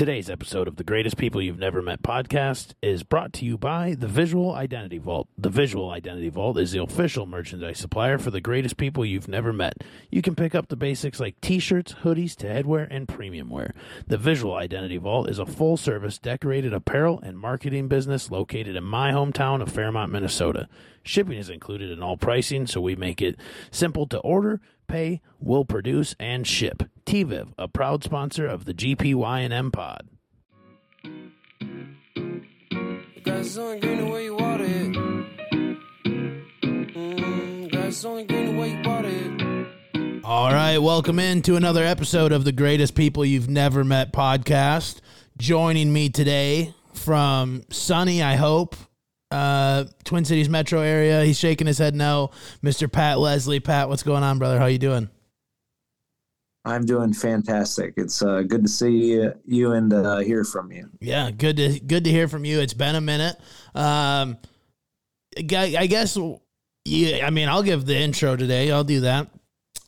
Today's episode of the Greatest People You've Never Met podcast is brought to you by the Visual Identity Vault. The Visual Identity Vault is the official merchandise supplier for the greatest people you've never met. You can pick up the basics like t shirts, hoodies, to headwear, and premium wear. The Visual Identity Vault is a full service decorated apparel and marketing business located in my hometown of Fairmont, Minnesota. Shipping is included in all pricing, so we make it simple to order, pay, will produce, and ship. TVIV, a proud sponsor of the GPYNM pod. Grass is only green the way you water it. Mm, grass is green the way you water it. All right, welcome in to another episode of the Greatest People You've Never Met podcast. Joining me today from sunny, I hope, uh, Twin Cities metro area. He's shaking his head no. Mr. Pat Leslie. Pat, what's going on, brother? How you doing? I'm doing fantastic. It's uh, good to see you and uh, hear from you. Yeah, good to good to hear from you. It's been a minute. Um, I guess yeah. I mean, I'll give the intro today. I'll do that.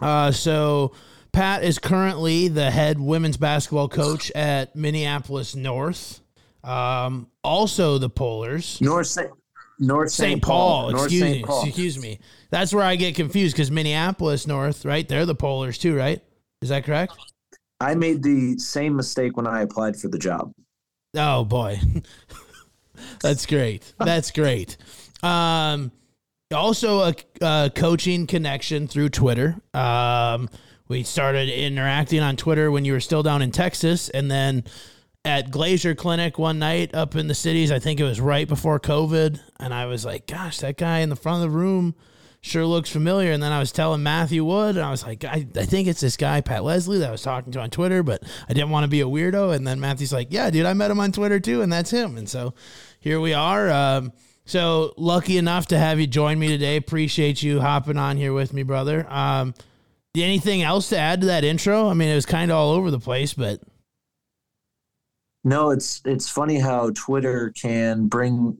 Uh, so Pat is currently the head women's basketball coach at Minneapolis North. Um, also the Polars. North St. North St. Paul. Paul. Excuse me. Paul. Excuse me. That's where I get confused because Minneapolis North, right? They're the Polars too, right? Is that correct? I made the same mistake when I applied for the job. Oh boy. That's great. That's great. Um, also a, a, coaching connection through Twitter. Um, we started interacting on Twitter when you were still down in Texas, and then at Glazier Clinic one night up in the cities. I think it was right before COVID, and I was like, "Gosh, that guy in the front of the room." sure looks familiar. And then I was telling Matthew Wood, and I was like, I, I think it's this guy, Pat Leslie, that I was talking to on Twitter, but I didn't want to be a weirdo. And then Matthew's like, Yeah, dude, I met him on Twitter too, and that's him. And so here we are. Um, so lucky enough to have you join me today. Appreciate you hopping on here with me, brother. Um, anything else to add to that intro? I mean, it was kind of all over the place, but no, it's it's funny how Twitter can bring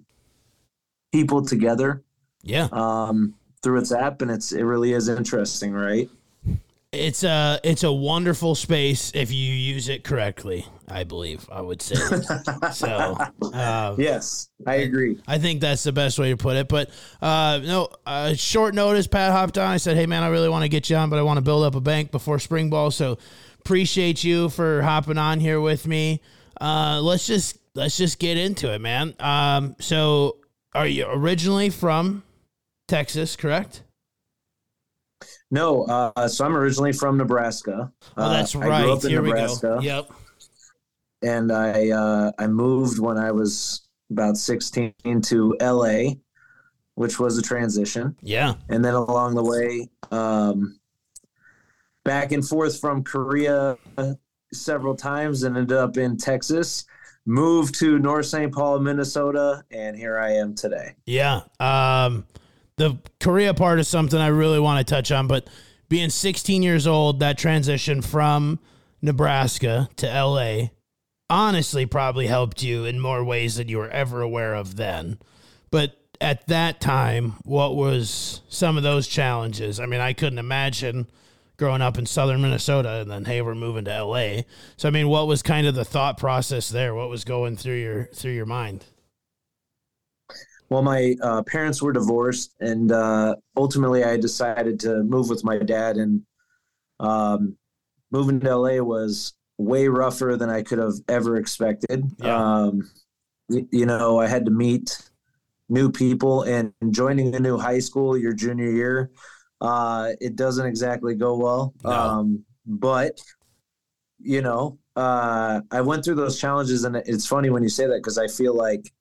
people together. Yeah. Um, through its app, and it's it really is interesting, right? It's a it's a wonderful space if you use it correctly. I believe I would say. so uh, yes, I agree. I, I, think that's the best way to put it. But uh, no, uh, short notice. Pat hopped on. I said, "Hey man, I really want to get you on, but I want to build up a bank before spring ball." So appreciate you for hopping on here with me. Uh, let's just let's just get into it, man. Um, so are you originally from Texas, correct? No, uh, so I'm originally from Nebraska. Oh, that's uh, right. I grew up in Here Nebraska. we go. Yep. And I uh, I moved when I was about 16 to LA, which was a transition. Yeah. And then along the way, um, back and forth from Korea several times and ended up in Texas. Moved to North St. Paul, Minnesota, and here I am today. Yeah. Um, the Korea part is something I really want to touch on, but being 16 years old, that transition from Nebraska to LA honestly probably helped you in more ways than you were ever aware of then. But at that time, what was some of those challenges? I mean, I couldn't imagine growing up in southern Minnesota and then hey, we're moving to LA. So I mean, what was kind of the thought process there? What was going through your through your mind? well, my uh, parents were divorced, and uh, ultimately I decided to move with my dad. And um, moving to LA was way rougher than I could have ever expected. Yeah. Um, you, you know, I had to meet new people, and joining a new high school your junior year, uh, it doesn't exactly go well. No. Um, but you know, uh, I went through those challenges, and it's funny when you say that because I feel like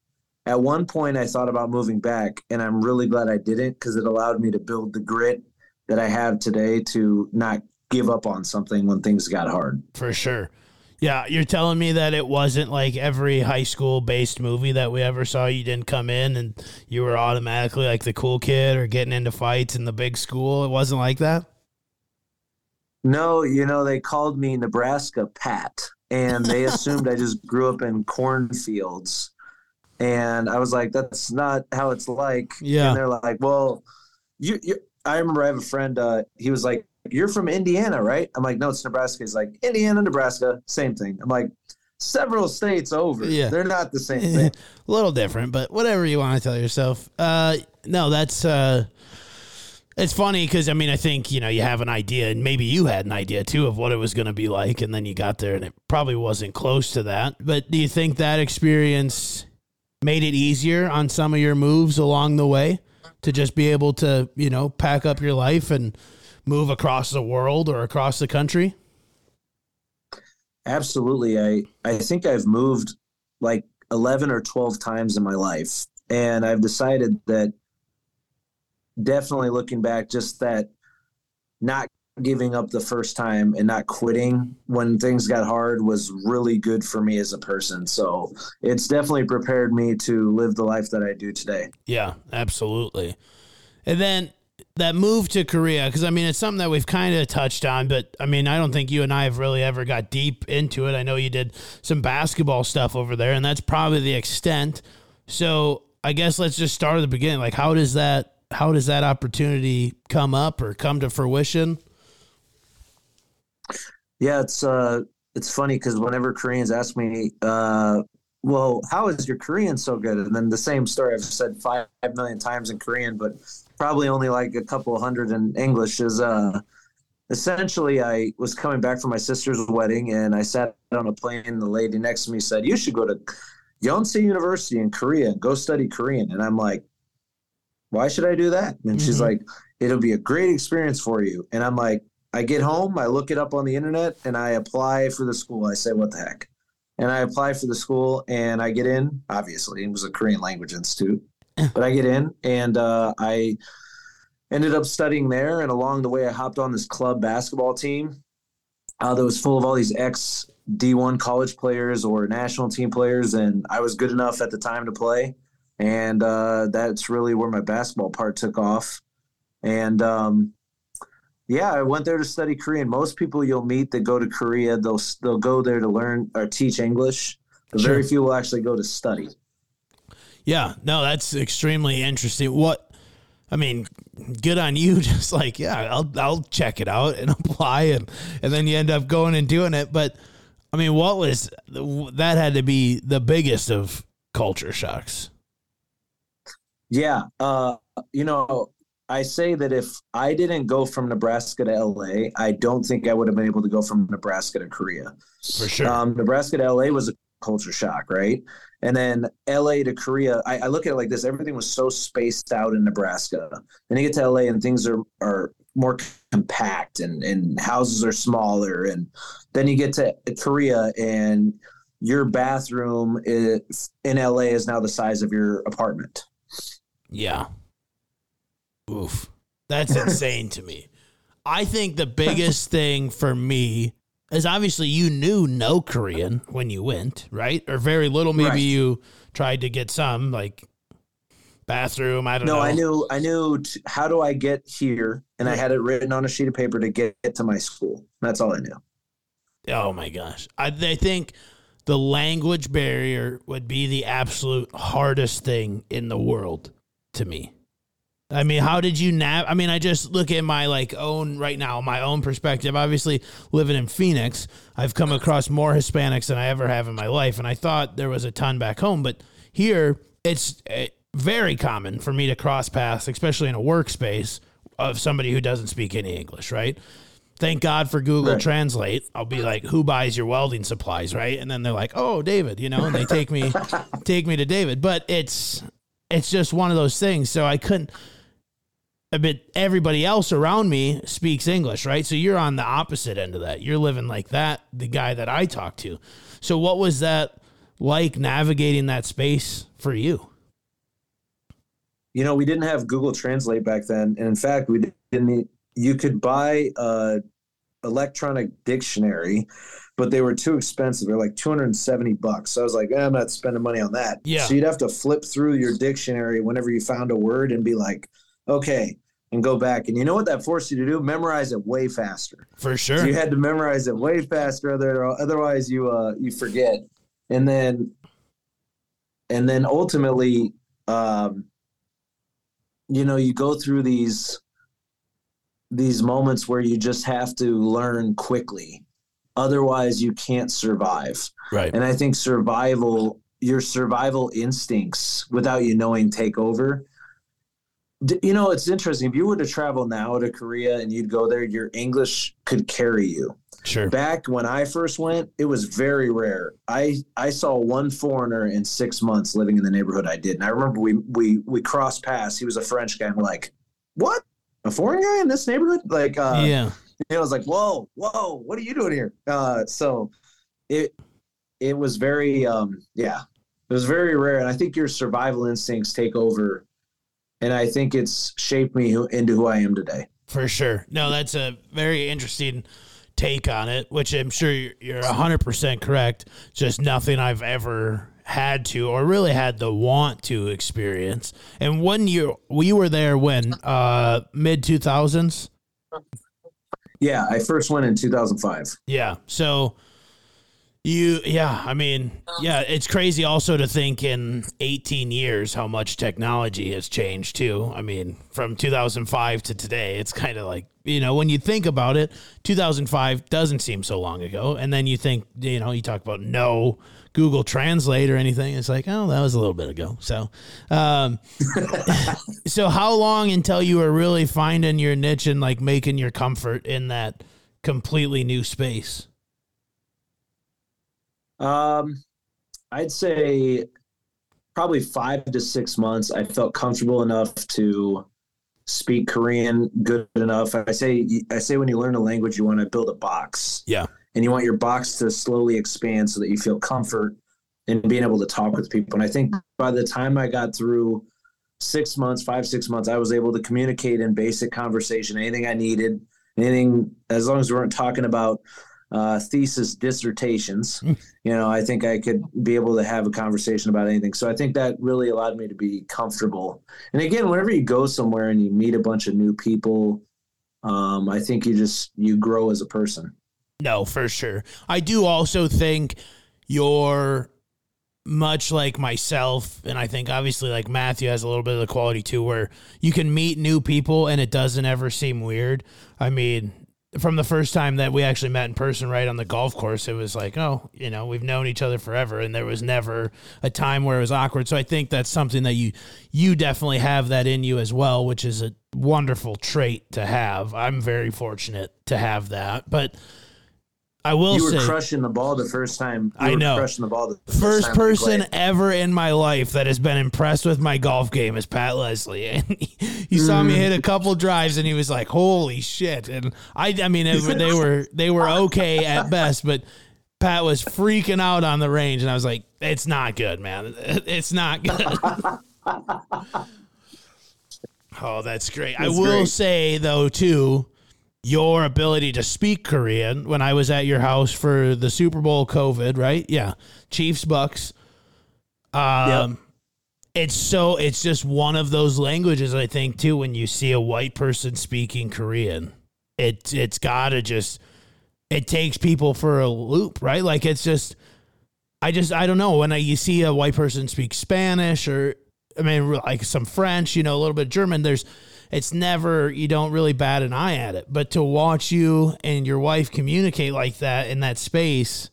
at one point I thought about moving back, and I'm really glad I didn't because it allowed me to build the grit that I have today to not give up on something when things got hard. For sure. Yeah, you're telling me that it wasn't like every high school based movie that we ever saw. You didn't come in and you were automatically like the cool kid or getting into fights in the big school. It wasn't like that? No, you know, they called me Nebraska Pat and they assumed I just grew up in cornfields and I was like, "That's not how it's like." Yeah. And they're like, "Well, you." you I remember I have a friend. Uh, he was like, "You're from Indiana, right?" I'm like, "No, it's Nebraska." He's like, "Indiana, Nebraska, same thing." I'm like, several states over. Yeah. They're not the same thing. a little different, but whatever you want to tell yourself. Uh, no, that's uh, it's funny because I mean I think you know you have an idea, and maybe you had an idea too of what it was going to be like, and then you got there, and it probably wasn't close to that. But do you think that experience made it easier on some of your moves along the way to just be able to you know pack up your life and move across the world or across the country? Absolutely. I, I think I've moved like 11 or 12 times in my life. And I've decided that definitely looking back, just that not giving up the first time and not quitting when things got hard was really good for me as a person. So it's definitely prepared me to live the life that I do today. Yeah, absolutely. And then that move to Korea, because I mean, it's something that we've kind of touched on, but I mean, I don't think you and I have really ever got deep into it. I know you did some basketball stuff over there, and that's probably the extent. So I guess let's just start at the beginning. Like, how does that how does that opportunity come up or come to fruition? Yeah, it's uh, it's funny because whenever Koreans ask me, uh, well, how is your Korean so good? And then the same story I've said five million times in Korean, but probably only like a couple hundred in English is uh, essentially I was coming back from my sister's wedding and I sat on a plane and the lady next to me said, You should go to Yonsei University in Korea and go study Korean. And I'm like, Why should I do that? And she's Mhm. like, It'll be a great experience for you. And I'm like, I get home, I look it up on the internet, and I apply for the school. I say, What the heck? And I apply for the school and I get in. Obviously, it was a Korean language institute, but I get in and uh, I ended up studying there. And along the way, I hopped on this club basketball team uh, that was full of all these ex D1 college players or national team players. And I was good enough at the time to play. And uh, that's really where my basketball part took off. And um, yeah, I went there to study Korean. Most people you'll meet that go to Korea, they'll they'll go there to learn or teach English. But very few will actually go to study. Yeah, no, that's extremely interesting. What I mean, good on you. Just like, yeah, I'll I'll check it out and apply, and and then you end up going and doing it. But I mean, what was that? Had to be the biggest of culture shocks. Yeah, uh, you know, I say that if I didn't go from Nebraska to LA, I don't think I would have been able to go from Nebraska to Korea. For sure. Um, Nebraska to LA was a culture shock, right? And then LA to Korea, I, I look at it like this: everything was so spaced out in Nebraska. Then you get to LA, and things are are more compact, and and houses are smaller. And then you get to Korea, and your bathroom is, in LA is now the size of your apartment. Yeah. Oof. That's insane to me. I think the biggest thing for me is obviously you knew no Korean when you went, right? Or very little. Maybe Right. you tried to get some, like bathroom. I don't No, know. No, I knew I knew t- how do I get here, and I had it written on a sheet of paper to get, get to my school. That's all I knew. Oh my gosh. I, I think the language barrier would be the absolute hardest thing in the world to me. I mean, how did you nav? I mean, I just look at my like own right now, my own perspective. Obviously, living in Phoenix, I've come across more Hispanics than I ever have in my life, and I thought there was a ton back home. But here, it's uh, very common for me to cross paths, especially in a workspace, of somebody who doesn't speak any English. Right? Thank God for Google Right. Translate. I'll be like, "Who buys your welding supplies?" Right? And then they're like, "Oh, David," you know, and they take me take me to David. But it's it's just one of those things. So I couldn't but everybody else around me speaks English, right? So you're on the opposite end of that. You're living like that, the guy that I talk to. So what was that like navigating that space for you? You know, we didn't have Google Translate back then, and in fact, we didn't. You could buy a electronic dictionary, but they were too expensive. They're like 270 bucks. So I was like, eh, I'm not spending money on that. Yeah. So you'd have to flip through your dictionary whenever you found a word and be like, okay, and go back. And you know what that forced you to do? Memorize it way faster. For So sure. you had to memorize it way faster, other otherwise you uh you forget. And then and then ultimately, um, you know, you go through these these moments where you just have to learn quickly. Otherwise, you can't survive. Right. And I think survival, your survival instincts, without you knowing, take over. You know, it's interesting. If you were to travel now to Korea and you'd go there, your English could carry you. Sure. Back when I first went, it was very rare. I I saw one foreigner in six months living in the neighborhood I did, and I remember we we we crossed paths. He was a French guy. I'm like, what? A foreign guy in this neighborhood? Like, uh, yeah. I was like, whoa, whoa, what are you doing here? Uh, so it it was very um, yeah, it was very rare, and I think your survival instincts take over, and I think it's shaped me who, into who I am today. For sure. No, that's a very interesting take on it, which I'm sure you're- you're 100% correct. Just nothing I've ever had to or really had the want to experience. And when you we were there when uh mid 2000s? Yeah, I first went in 2005. Yeah. So you yeah, I mean, yeah, it's crazy also to think in 18 years how much technology has changed too. I mean, from 2005 to today, it's kind of like, you know, when you think about it, 2005 doesn't seem so long ago. And then you think, you know, you talk about no Google Translate or anything. It's like, oh, that was a little bit ago. So, um, so how long until you were really finding your niche and like making your comfort in that completely new space? Um, I'd say probably five to six months. I felt comfortable enough to speak Korean good enough. I say I say when you learn a language, you want to build a box, Yeah. and you want your box to slowly expand so that you feel comfort in being able to talk with people. And I think by the time I got through six months, five six months, I was able to communicate in basic conversation, anything I needed, anything as long as we weren't talking about uh, thesis dissertations. you know, I think I could be able to have a conversation about anything. So I think that really allowed me to be comfortable. And again, whenever you go somewhere and you meet a bunch of new people, um, I think you just you grow as a person. No, for sure. I do also think you're much like myself, and I think obviously like Matthew has a little bit of the quality too, where you can meet new people and it doesn't ever seem weird. I mean, from the first time that we actually met in person, right on the golf course, it was like, oh, you know, we've known each other forever, and there was never a time where it was awkward. So I think that's something that you you definitely have that in you as well, which is a wonderful trait to have. I'm very fortunate to have that, but. I will You were crushing the ball the first time. You I know. crushing the ball. The first time person ever in my life that has been impressed with my golf game is Pat Leslie. And he, he saw me mm. hit a couple drives and he was like, "Holy shit!" And I, I mean, it, they were they were okay at best, but Pat was freaking out on the range, and I was like, "It's not good, man. It's not good." oh, that's great. I will great. say though, too your ability to speak Korean when I was at your house for the Super Bowl COVID, right? Yeah. Chiefs Bucks. Um it's so it's just one of those languages I think too when you see a white person speaking Korean. It it's got to just it takes people for a loop, right? Like it's just I just I don't know when I, you see a white person speak Spanish or I mean like some French, you know, a little bit of German, there's it's never you don't really bat an eye at it. But to watch you and your wife communicate like that in that space,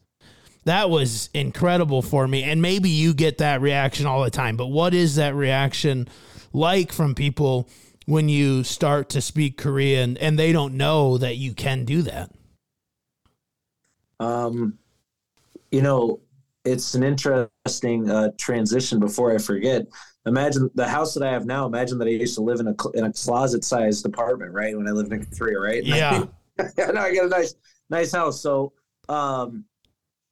that was incredible for me. And maybe you get that reaction all the time. But what is that reaction like from people when you start to speak Korean and they don't know that you can do that? Um, you know, it's an interesting uh, transition. Before I forget, imagine the house that I have now. Imagine that I used to live in a in a closet sized apartment, right? When I lived in Korea, right? Yeah. now I got a nice nice house. So um,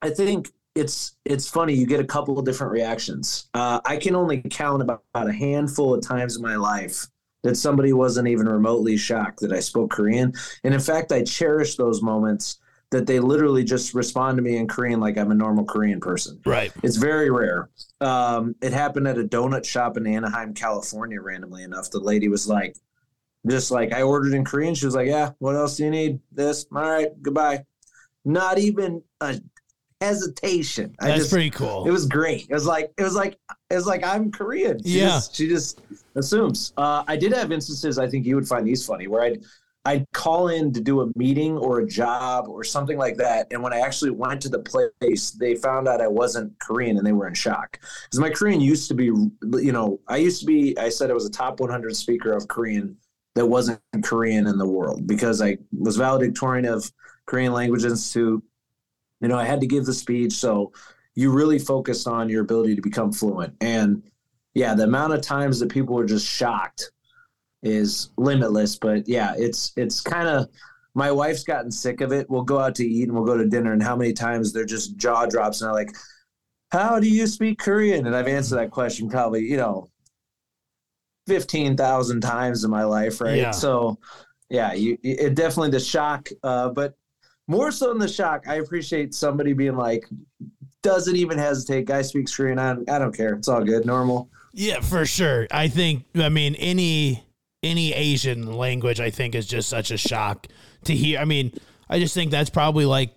I think it's it's funny. You get a couple of different reactions. Uh, I can only count about, about a handful of times in my life that somebody wasn't even remotely shocked that I spoke Korean. And in fact, I cherish those moments that they literally just respond to me in Korean like I'm a normal Korean person. Right. It's very rare. Um, it happened at a donut shop in Anaheim, California, randomly enough. The lady was like, just like, I ordered in Korean. She was like, Yeah, what else do you need? This. All right, goodbye. Not even a hesitation. I That's just, pretty cool. it was great. It was like it was like it was like I'm Korean. She Yeah. just, she just assumes. Uh, I did have instances. I think you would find these funny, where I'd I'd call in to do a meeting or a job or something like that. And when I actually went to the place, they found out I wasn't Korean and they were in shock. Because my Korean used to be, you know, I used to be, I said I was a top 100 speaker of Korean that wasn't Korean in the world because I was valedictorian of Korean Language Institute. You know, I had to give the speech. So you really focus on your ability to become fluent. And yeah, the amount of times that people were just shocked is limitless. But yeah, it's it's kind of my wife's gotten sick of it. We'll go out to eat and we'll go to dinner, and how many times they're just jaw drops and they're like, "How do you speak Korean?" And I've answered that question probably you know fifteen thousand times in my life, right? Yeah. So yeah, you it definitely the shock, uh, but more so than the shock, I appreciate somebody being like, doesn't even hesitate. Guy speaks Korean. I I don't care. It's all good. Normal. Yeah, for sure. I think I mean any any Asian language I think is just such a shock to hear. I mean, I just think that's probably like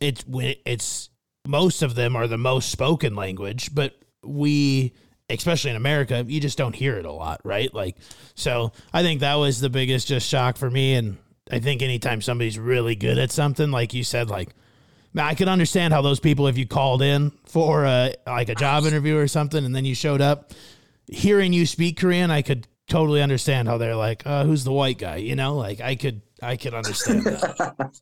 it's it's most of them are the most spoken language, but we especially in America, you just don't hear it a lot, right? Like so I think that was the biggest just shock for me and I think anytime somebody's really good at something like you said like now, I could understand how those people, if you called in for a like a job interview or something, and then you showed up, hearing you speak Korean, I could totally understand how they're like, uh, "Who's the white guy?" You know, like I could, I could understand that.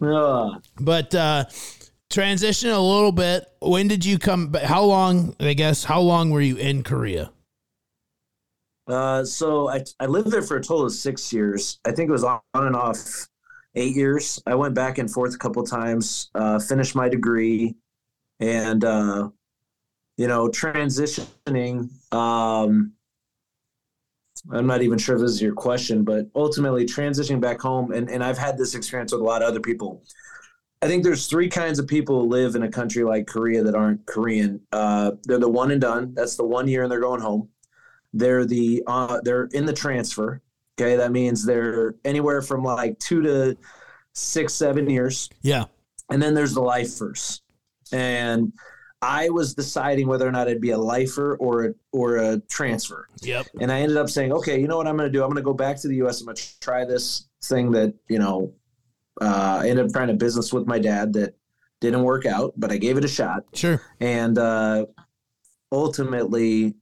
But uh, transition a little bit. When did you come? How long? I guess how long were you in Korea? Uh, so I, I lived there for a total of six years. I think it was on and off eight years. I went back and forth a couple times, uh, finished my degree, and uh, you know, transitioning. Um, I'm not even sure if this is your question, but ultimately transitioning back home, and, and I've had this experience with a lot of other people. I think there's three kinds of people who live in a country like Korea that aren't Korean. Uh, they're the one and done. That's the one year and they're going home. They're the uh, they're in the transfer. Okay, that means they're anywhere from like two to six, seven years. Yeah, And then there's the lifers. And I was deciding whether or not I'd be a lifer or a, or a transfer. yep, And I ended up saying, okay, you know what I'm going to do? I'm going to go back to the U.S. I'm going to try this thing that, you know, uh, I ended up trying a business with my dad that didn't work out, but I gave it a shot. sure, And uh, ultimately,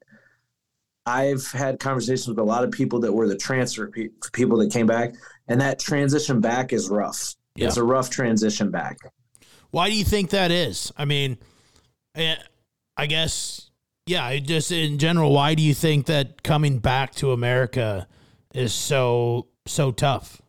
I've had conversations with a lot of people that were the transfer pe- people that came back, and that transition back is rough. Yeah. It's a rough transition back. Why do you think that is? I mean, I guess, yeah, just in general, why do you think that coming back to America is so so tough?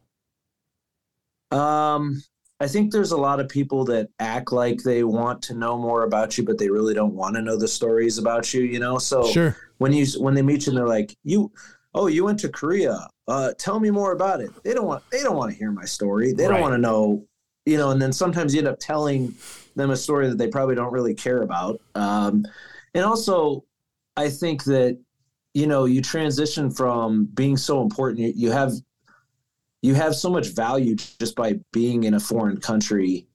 Um, I think there's a lot of people that act like they want to know more about you, but they really don't want to know the stories about you. You know, so Sure. when you when they meet you, and they're like, "You, oh, you went to Korea. Uh, tell me more about it." They don't want they don't want to hear my story. They Right. don't want to know, you know. And then sometimes you end up telling them a story that they probably don't really care about. Um, and also, I think that you know you transition from being so important. You, you have you have so much value just by being in a foreign country,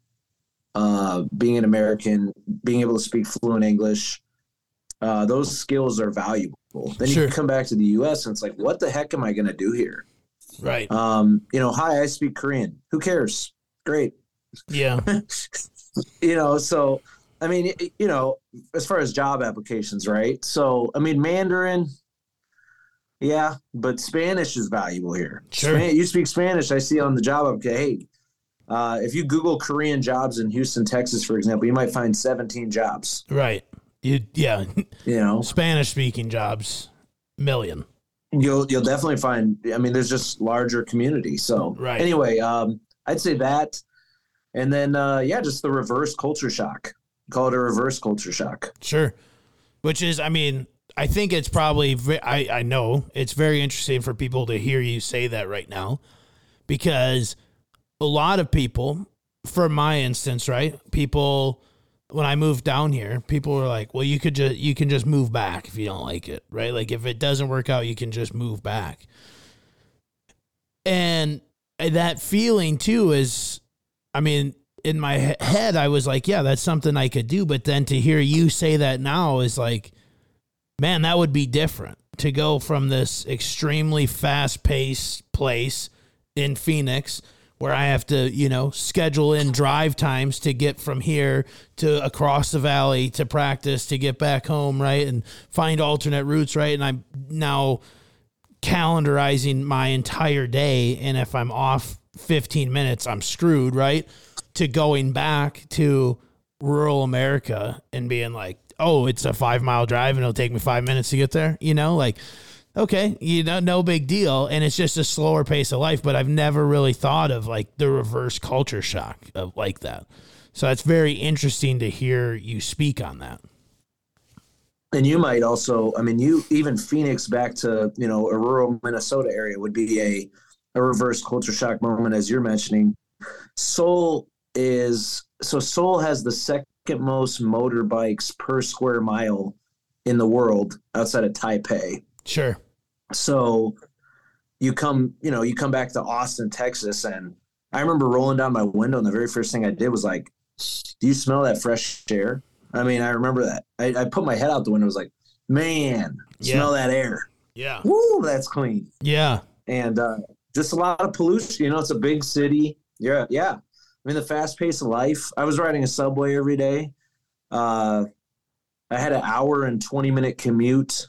uh, being an American, being able to speak fluent English. Uh, those skills are valuable. Then Sure. you come back to the U.S. and it's like, what the heck am I going to do here? Right. Um, you know, hi, I speak Korean. Who cares? Great. Yeah. You know, so I mean, you know, as far as job applications, right? So I mean, Mandarin. Yeah, but Spanish is valuable here. Sure. Span- you speak Spanish. I see on the job. Okay, hey, uh, if you Google Korean jobs in Houston, Texas, for example, you might find 17 jobs. Right. You yeah. You know, Spanish speaking jobs, million. you'll you'll definitely find. I mean, there's just larger community. So Right. anyway, um, I'd say that, and then uh, yeah, just the reverse culture shock. Call it a reverse culture shock. Sure. Which is, I mean, I think it's probably, I, I know it's very interesting for people to hear you say that right now because a lot of people, for my instance, right? People, when I moved down here, people were like, well, you could just, you can just move back if you don't like it, right? Like if it doesn't work out, you can just move back. And that feeling too is, I mean, in my he- head, I was like, yeah, that's something I could do. But then to hear you say that now is like, man, that would be different to go from this extremely fast paced place in Phoenix where I have to, you know, schedule in drive times to get from here to across the valley to practice to get back home, right? And find alternate routes, right? And I'm now calendarizing my entire day. And if I'm off 15 minutes, I'm screwed, right? To going back to rural America and being like, oh, it's a five mile drive and it'll take me five minutes to get there, you know, like, okay, you know, no big deal. And it's just a slower pace of life, but I've never really thought of like the reverse culture shock of like that. So it's very interesting to hear you speak on that. And you might also, I mean, you even Phoenix back to you know a rural Minnesota area would be a a reverse culture shock moment, as you're mentioning. Seoul is so Seoul has the second most motorbikes per square mile in the world outside of Taipei. Sure. So you come, you know, you come back to Austin, Texas, and I remember rolling down my window, and the very first thing I did was like, "Do you smell that fresh air?" I mean, I remember that. I, I put my head out the window. was like, "Man, Yeah. smell that air! Yeah. Woo, that's clean." Yeah. And uh, just a lot of pollution. You know, it's a big city. Yeah, yeah. I mean, the fast pace of life. I was riding a subway every day. Uh, I had an hour and twenty minute commute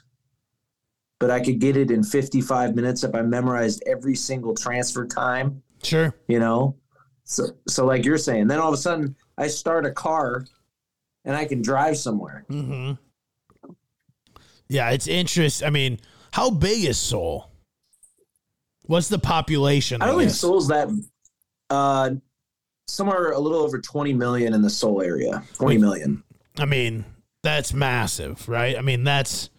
but I could get it in 55 minutes if I memorized every single transfer time, Sure. you know? So, so like you're saying, then all of a sudden I start a car and I can drive somewhere. Mm-hmm. Yeah, it's interesting. I mean, how big is Seoul? What's the population? I don't think? Seoul's that, uh, somewhere a little over 20 million in the Seoul area, 20 million. I mean, that's massive, right? I mean, that's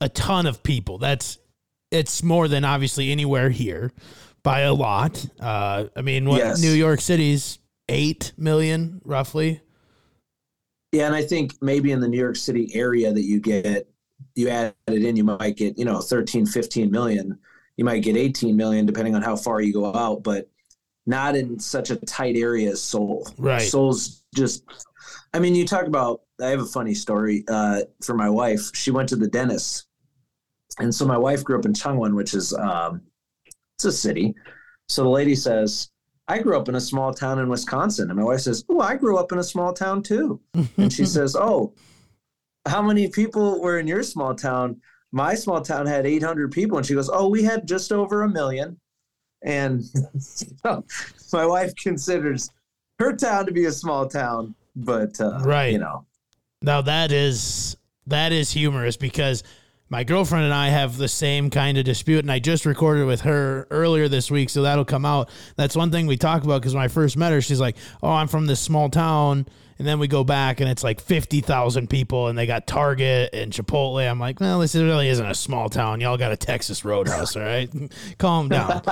a ton of people. That's it's more than obviously anywhere here by a lot. Uh, I mean, what Yes. New York City's eight million roughly. Yeah. And I think maybe in the New York City area that you get, you add it in, you might get, you know, 13, 15 million. You might get 18 million depending on how far you go out, but not in such a tight area as Seoul. Right. Seoul's just, I mean, you talk about, I have a funny story uh, for my wife. She went to the dentist. And so my wife grew up in Changwon, which is, um, it's a city. So the lady says, I grew up in a small town in Wisconsin. And my wife says, Oh, I grew up in a small town too. And she says, Oh, how many people were in your small town? My small town had 800 people. And she goes, Oh, we had just over a million. And so my wife considers her town to be a small town, but, uh, Right. you know, Now that is that is humorous because my girlfriend and I have the same kind of dispute, and I just recorded with her earlier this week, so that'll come out. That's one thing we talk about because when I first met her, she's like, "Oh, I'm from this small town," and then we go back and it's like fifty thousand people, and they got Target and Chipotle. I'm like, "Well, this really isn't a small town. Y'all got a Texas Roadhouse, all right? Calm down."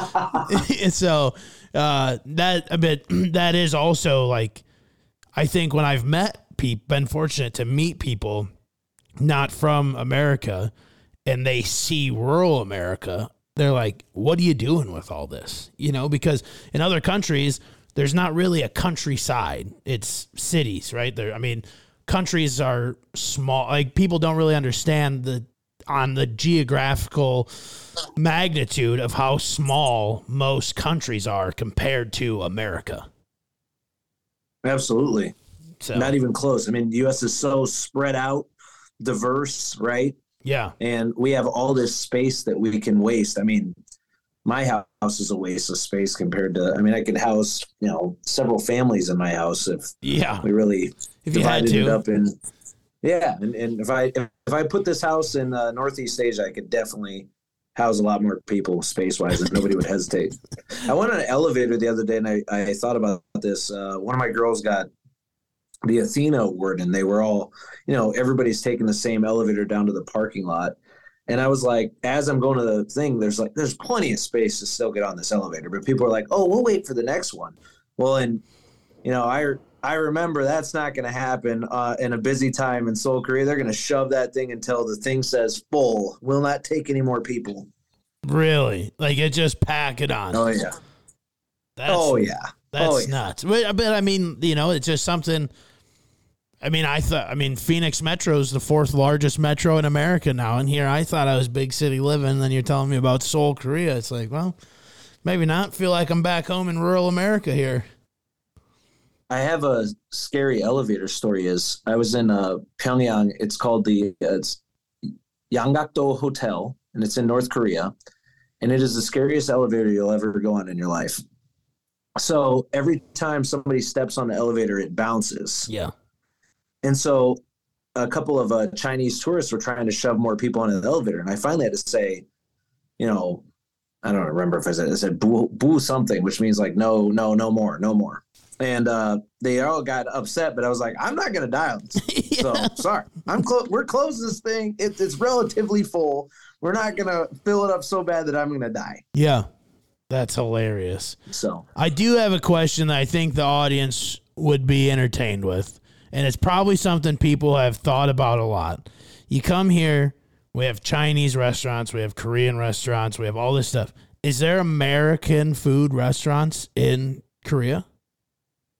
and so uh, that a bit that is also like I think when I've met people, been fortunate to meet people not from America and they see rural America, they're like, what are you doing with all this? You know, because in other countries, there's not really a countryside, it's cities, right? There, I mean, countries are small, like people don't really understand the on the geographical magnitude of how small most countries are compared to America. absolutely. So, Not even close. I mean, the U.S. is so spread out, diverse, right? yeah, and we have all this space that we can waste. I mean, my house is a waste of space compared to. I mean, I could house you know several families in my house if yeah. we really If divided it up in. Yeah, and, and if I if I put this house in uh, Northeast Asia, I could definitely house a lot more people space wise, and nobody would hesitate. I went on an elevator the other day, and I, I thought about this. Uh, one of my girls got the Athena Award, and they were all, you know, everybody's taking the same elevator down to the parking lot. And I was like, as I'm going to the thing, there's like, there's plenty of space to still get on this elevator, but people are like, oh, we'll wait for the next one. Well, and you know, I I remember that's not going to happen uh, in a busy time in Seoul, Korea. They're going to shove that thing until the thing says full. Will not take any more people. Really? Like it just pack it on. Oh yeah. That's, oh yeah. That's oh, yeah. nuts. But, but I mean, you know, it's just something. I mean, I thought, I mean, Phoenix Metro is the fourth largest metro in America now. And here I thought I was big city living. And then you're telling me about Seoul, Korea. It's like, well, maybe not. Feel like I'm back home in rural America here. I have a scary elevator story. Is I was in uh, Pyongyang. It's called the uh, it's Yanggakdo Hotel, and it's in North Korea, and it is the scariest elevator you'll ever go on in your life. So every time somebody steps on the elevator, it bounces. Yeah. And so a couple of uh, Chinese tourists were trying to shove more people into the elevator. And I finally had to say, you know, I don't remember if I said, I said boo, boo something, which means like, no, no, no more, no more. And uh, they all got upset, but I was like, I'm not going to die on this. So sorry, I'm close. We're closing this thing. It, it's relatively full. We're not going to fill it up so bad that I'm going to die. Yeah. That's hilarious. So I do have a question that I think the audience would be entertained with. And it's probably something people have thought about a lot. You come here, we have Chinese restaurants, we have Korean restaurants, we have all this stuff. Is there American food restaurants in Korea?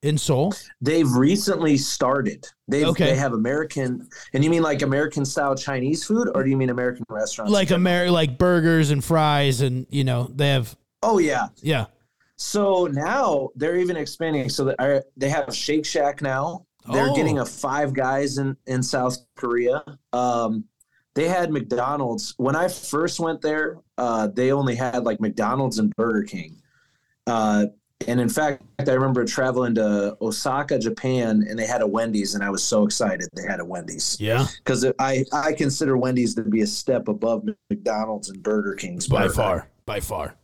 In Seoul? they've recently started. They Okay. they have American, and you mean like American style Chinese food, or do you mean American restaurants? Like Amer- like burgers and fries and you know, they have Oh yeah. yeah. So now they're even expanding. So that they have Shake Shack now. They're Oh. getting a Five Guys in in South Korea. Um, they had McDonald's when I first went there. Uh, they only had like McDonald's and Burger King. Uh, and in fact, I remember traveling to Osaka, Japan, and they had a Wendy's, and I was so excited they had a Wendy's Yeah. because I I consider Wendy's to be a step above McDonald's and Burger King's By burger. far. By far.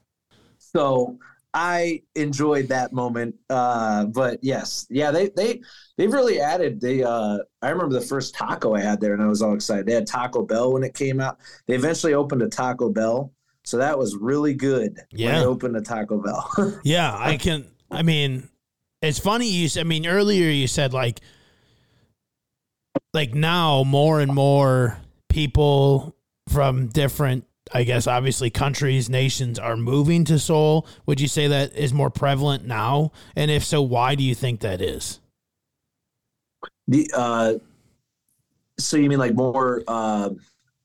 So I enjoyed that moment. Uh, but yes, yeah, they they they've really added. They uh, I remember the first taco I had there, and I was all excited. They had Taco Bell when it came out. They eventually opened a Taco Bell, so that was really good. when Yeah. they opened a Taco Bell. Yeah, I can. I mean, it's funny you. I mean, earlier you said like, like now more and more people from different, I guess, obviously countries, nations are moving to Seoul. Would you say that is more prevalent now? And if so, why do you think that is? The uh, so you mean like more? Uh,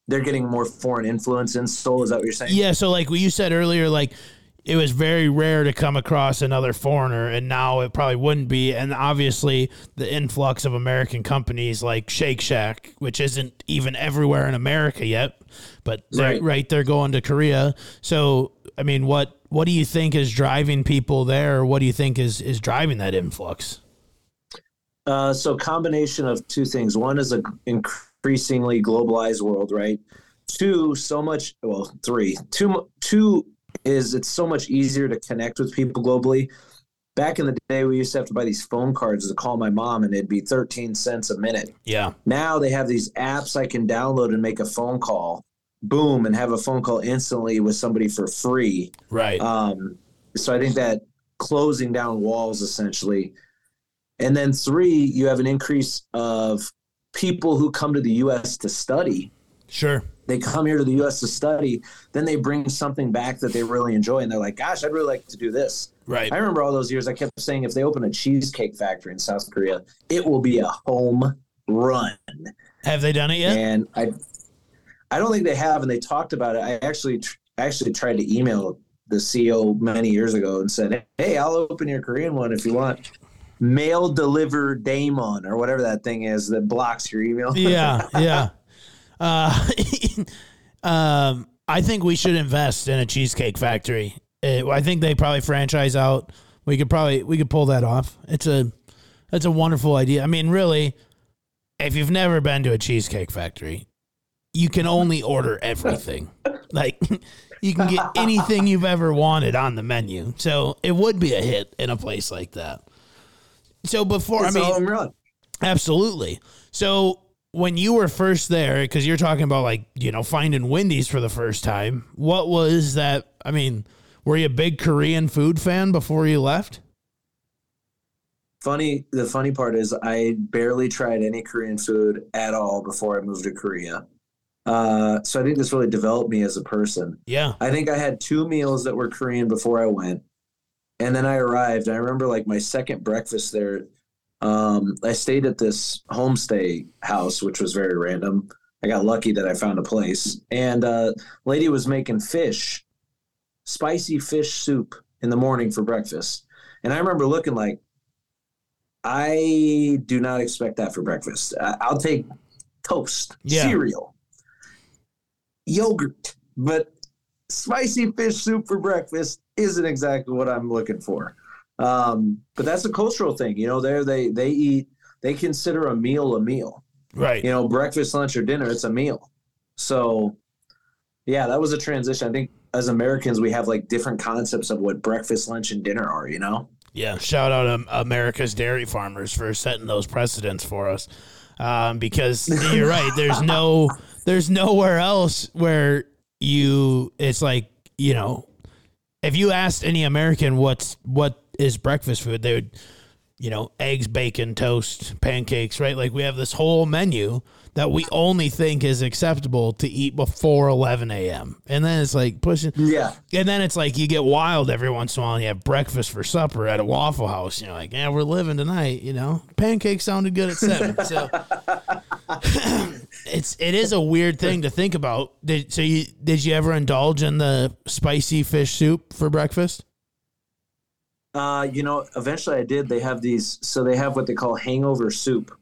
they're getting more foreign influence in Seoul. Is that what you're saying? Yeah. So, like what you said earlier, like it was very rare to come across another foreigner, and now it probably wouldn't be. And obviously, the influx of American companies like Shake Shack, which isn't even everywhere in America yet, but Right. right, they're going to Korea. So, I mean, what what do you think is driving people there? Or what do you think is is driving that influx? Uh, so combination of two things. One is a increasingly globalized world, right? Two, so much. Well, three. Two. Two is it's so much easier to connect with people globally. Back in the day, we used to have to buy these phone cards to call my mom, and it'd be thirteen cents a minute. Yeah. Now they have these apps I can download and make a phone call, boom, and have a phone call instantly with somebody for free. Right. Um, so I think that closing down walls essentially. And then three, you have an increase of people who come to the U.S. to study. sure. They come here to the U.S. to study, then they bring something back that they really enjoy, and they're like, "Gosh, I'd really like to do this." Right. I remember all those years. I kept saying, if they open a cheesecake factory in South Korea, it will be a home run. Have they done it yet? And I, I don't think they have. And they talked about it. I actually, tr- actually tried to email the CEO many years ago and said, "Hey, I'll open your Korean one if you want." Mail deliver daemon or whatever that thing is that blocks your email. yeah, yeah. Uh, um, I think we should invest in a cheesecake factory. Uh, I think they probably franchise out. We could probably we could pull that off. It's a that's a wonderful idea. I mean, really, if you've never been to a cheesecake factory, you can only order everything. like you can get anything you've ever wanted on the menu. So it would be a hit in a place like that. So before It's I mean, home run. Absolutely. So when you were first there, because you're talking about like you know finding Wendy's for the first time, what was that? I mean, were you a big Korean food fan before you left? Funny. The funny part is, I barely tried any Korean food at all before I moved to Korea. Uh, so I think this really developed me as a person. Yeah, I think I had two meals that were Korean before I went. And then I arrived. I remember like my second breakfast there. Um, I stayed at this homestay house, which was very random. I got lucky that I found a place, and uh, lady was making fish, spicy fish soup in the morning for breakfast. And I remember looking like, I do not expect that for breakfast. I'll take toast, Yeah. cereal, yogurt, but spicy fish soup for breakfast isn't exactly what I'm looking for. Um, but that's a cultural thing, you know. There they they eat they consider a meal a meal. Right. You know, breakfast, lunch, or dinner, it's a meal. So, yeah, that was a transition. I think as Americans, we have like different concepts of what breakfast, lunch, and dinner are. You know. Yeah, shout out um, America's dairy farmers for setting those precedents for us. Um, because you're right, there's no, there's nowhere else where you. It's like you know, if you asked any American what's what is breakfast food, they would, you know, eggs, bacon, toast, pancakes, right? Like we have this whole menu that we only think is acceptable to eat before 11 a.m. And then it's like pushing, Yeah. and then it's like you get wild every once in a while. And you have breakfast for supper at a Waffle House. You're like, yeah, we're living tonight. You know, pancakes sounded good at seven. So it's it is a weird thing to think about. Did so you did you ever indulge in the spicy fish soup for breakfast? Uh, you know, eventually I did. They have these, so they have what they call hangover soup.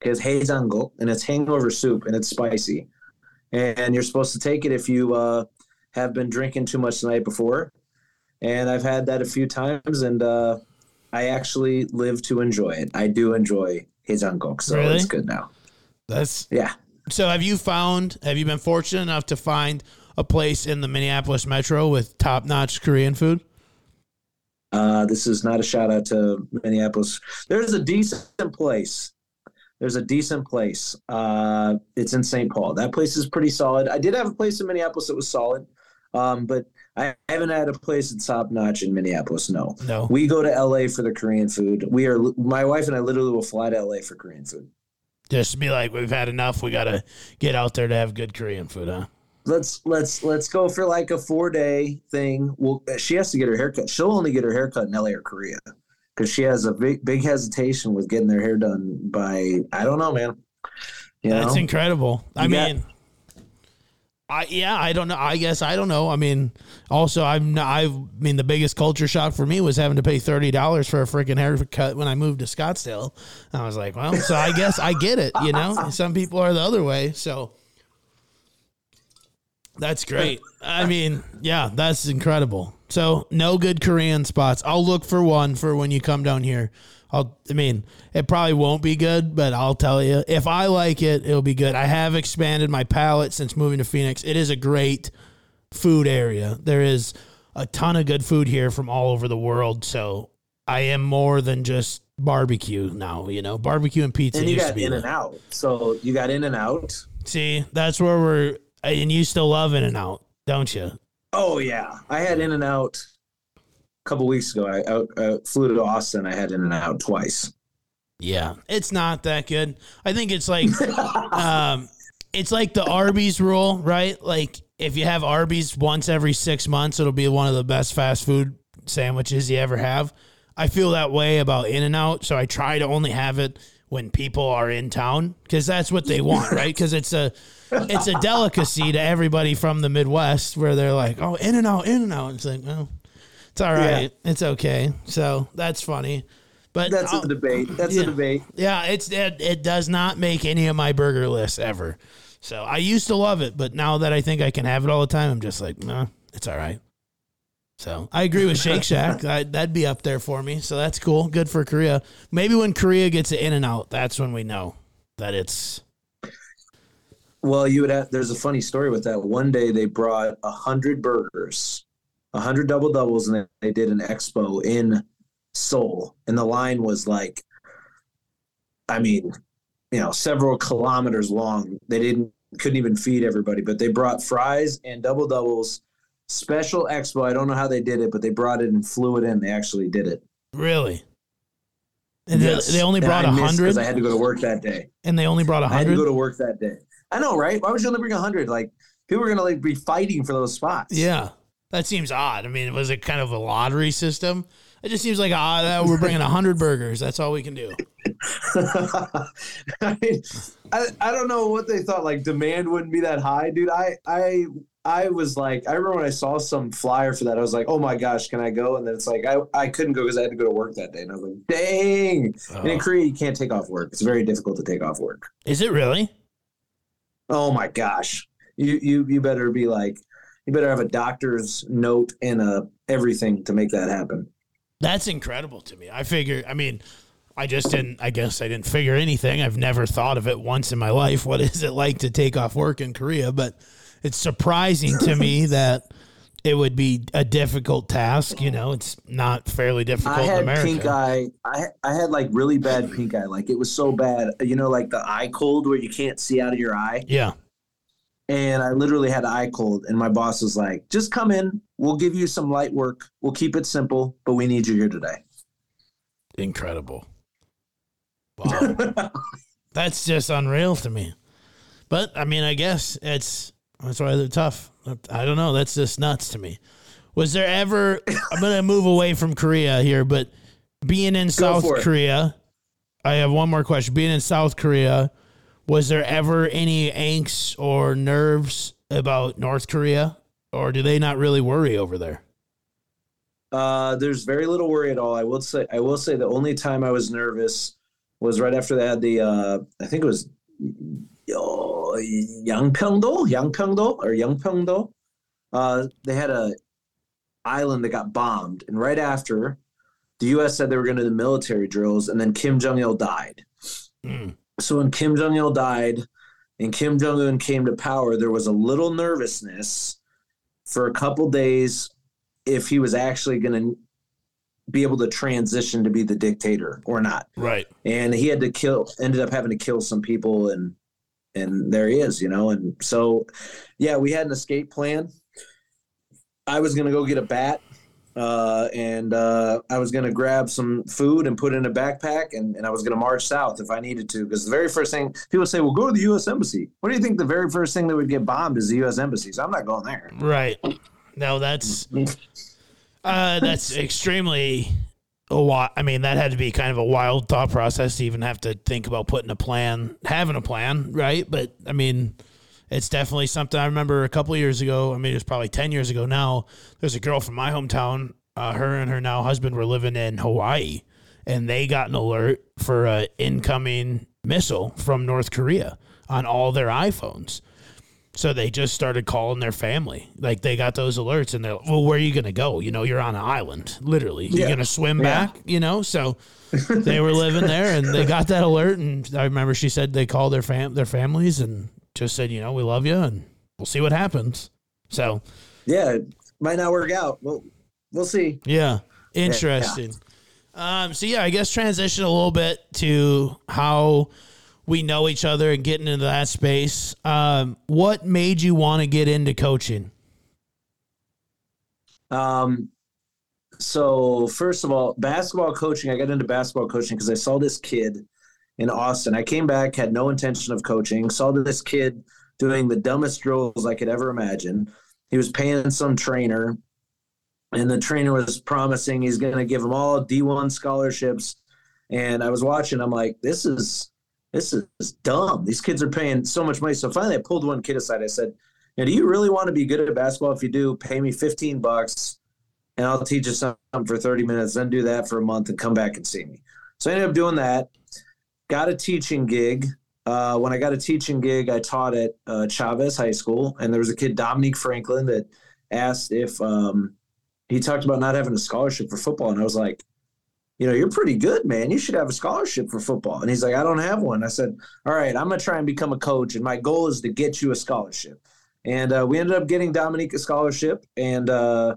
It's hazango, and it's hangover soup, and it's spicy. And you're supposed to take it if you uh, have been drinking too much the night before. And I've had that a few times, and uh, I actually live to enjoy it. I do enjoy hazango, so Really? it's good now. That's Yeah. so. Have you found? Have you been fortunate enough to find a place in the Minneapolis metro with top notch Korean food? Uh, this is not a shout out to Minneapolis. There's a decent place. There's a decent place. Uh, it's in St. Paul. That place is pretty solid. I did have a place in Minneapolis that was solid, um, but I haven't had a place that's top notch in Minneapolis. No, No. we go to LA for the Korean food. We are. My wife and I literally will fly to LA for Korean food. Just be like, we've had enough. We got to get out there to have good Korean food, huh? Let's let's let's go for like a four day thing. Well, she has to get her haircut. She'll only get her haircut in LA or Korea because she has a big big hesitation with getting their hair done by I don't know, man. You That's know? incredible. I got- mean, I yeah, I don't know. I guess I don't know. I mean, also I'm not, I mean the biggest culture shock for me was having to pay thirty dollars for a freaking haircut when I moved to Scottsdale. I was like, well, so I guess I get it. You know, some people are the other way. So that's great. I mean, yeah, that's incredible. So no good Korean spots. I'll look for one for when you come down here. I'll, I mean, it probably won't be good, but I'll tell you, if I like it, it'll be good. I have expanded my palate since moving to Phoenix. It is a great food area. There is a ton of good food here from all over the world. So I am more than just barbecue now. You know, barbecue and pizza and you got in and out. So you got in and out. See, that's where we're, and you still love In and Out, don't you? Oh yeah, I had in and out a couple weeks ago. I out, uh, flew to Austin. I had in and out twice. Yeah, it's not that good. I think it's like, um, it's like the Arby's rule, right? Like if you have Arby's once every six months, it'll be one of the best fast food sandwiches you ever have. I feel that way about In and Out, so I try to only have it when people are in town because that's what they want, right? Because it's a it's a delicacy to everybody from the Midwest where they're like, "Oh, In and Out, In and Out." It's like, oh, it's all right, it's okay. So that's funny, but That's I'll- a debate. That's yeah. a debate. yeah, it's it, it does not make any of my burger lists ever. So I used to love it, but now that I think I can have it all the time, I'm just like, nah, it's all right. So I agree with Shake Shack. I, that'd be up there for me. So that's cool. Good for Korea. Maybe when Korea gets in and out, that's when we know that it's Well, you would have. There's a funny story with that. One day they brought a hundred burgers, a hundred double doubles, and they did an expo in Seoul, and the line was like, I mean, you know, several kilometers long. They didn't couldn't even feed everybody, but they brought fries and double doubles. Special expo. I don't know how they did it, but they brought it and flew it in. They actually did it. really. And they- Yes. they, only brought I a hundred, I had to go to work that day. and they only brought a I had to go hundred. to work that day. I know, right? Why would you only bring a hundred? Like people are gonna like be fighting for those spots. Yeah, that seems odd. I mean, was it kind of a lottery system? It just seems like ah, we're bringing a hundred burgers. That's all we can do. I, mean, I I don't know what they thought. Like demand wouldn't be that high, dude. I I I was like, I remember when I saw some flyer for that, I was like, oh my gosh, can I go? And then it's like, I, I couldn't go because I had to go to work that day. And I was like, dang. Oh. And in oh. Korea, you can't take off work. It's very difficult to take off work. Is it really? Oh my gosh. You you you better be like, you better have a doctor's note and a everything to make that happen. That's incredible to me. I figure. I mean. I just didn't. I guess I didn't figure anything. I've never thought of it once in my life. What is it like to take off work in Korea? But it's surprising to me that it would be a difficult task. You know, it's not fairly difficult I in had America. pink eye. I I had like really bad pink eye. Like it was so bad. You know, like the eye cold where you can't see out of your eye. yeah, And I literally had eye cold. And my boss was like, "Just come in. We'll give you some light work. We'll keep it simple, but we need you here today." incredible. Wow, that's just unreal to me. But I mean, I guess it's that's why they're tough. I don't know. That's just nuts to me. Was there ever? I'm gonna move away from Korea here, but being in South. Korea, I have one more question. Being in South Korea, was there ever any angst or nerves about North Korea, or do they not really worry over there? Uh, there's very little worry at all. I will say. I will say the only time I was nervous was right after they had the. Uh, I think it was Yangpyeongdo, Yangpyeongdo, or Yangpyeongdo. Uh, they had a island that got bombed, and right after, the U.S. said they were going to do the military drills, and then Kim Jong Il died. Mm. So when Kim Jong Il died, and Kim Jong Un came to power, there was a little nervousness for a couple days if he was actually going to be able to transition to be the dictator or not Right. and he had to kill ended up having to kill some people and and there he is you know and so yeah we had an escape plan. I was going to go get a bat uh, and uh, i was going to grab some food and put it in a backpack and, and i was going to march south if i needed to because the very first thing people say well go to the u.s embassy. What do you think the very first thing that would get bombed is the u.s embassy? So i'm not going there. Right. No, that's uh, that's extremely a lot. I mean, that had to be kind of a wild thought process to even have to think about putting a plan, having a plan, right? But I mean, it's definitely something I remember a couple years ago. I mean, it was probably ten years ago now. There's a girl from my hometown. Uh, her and her now husband were living in Hawaii, and they got an alert for an incoming missile from North Korea on all their iPhones. So they just started calling their family. Like they got those alerts and they're like, well, where are you going to go? You know, you're on an island, literally. You're going to swim Yeah. back, you know? So they were living there and they got that alert. And I remember she said they called their fam- their families and just said, you know, we love you and we'll see what happens. So, yeah it might not work out well we'll see yeah, interesting. Um, so yeah, I guess transition a little bit to how we know each other and getting into that space. Um, what made you want to get into coaching? Um, so first of all, basketball coaching. I got into basketball coaching because I saw this kid in Austin. I came back, had no intention of coaching. Saw this kid doing the dumbest drills I could ever imagine. He was paying some trainer, and the trainer was promising he's going to give him all D1 scholarships. And I was watching. I'm like, this is this is dumb. These kids are paying so much money. So finally, I pulled one kid aside. I said, now, do you really want to be good at basketball? If you do, pay me 15 bucks and I'll teach you something for 30 minutes, then do that for a month and come back and see me. So I ended up doing that. Got a teaching gig. Uh, when I got a teaching gig, I taught at uh, Chavez High School, and there was a kid, Dominique Franklin, that asked if um, he talked about not having a scholarship for football. And I was like, you know, you're pretty good, man. You should have a scholarship for football. And he's like, I don't have one. I said, all right, I'm going to try and become a coach, and my goal is to get you a scholarship. And uh, we ended up getting Dominique a scholarship, and uh,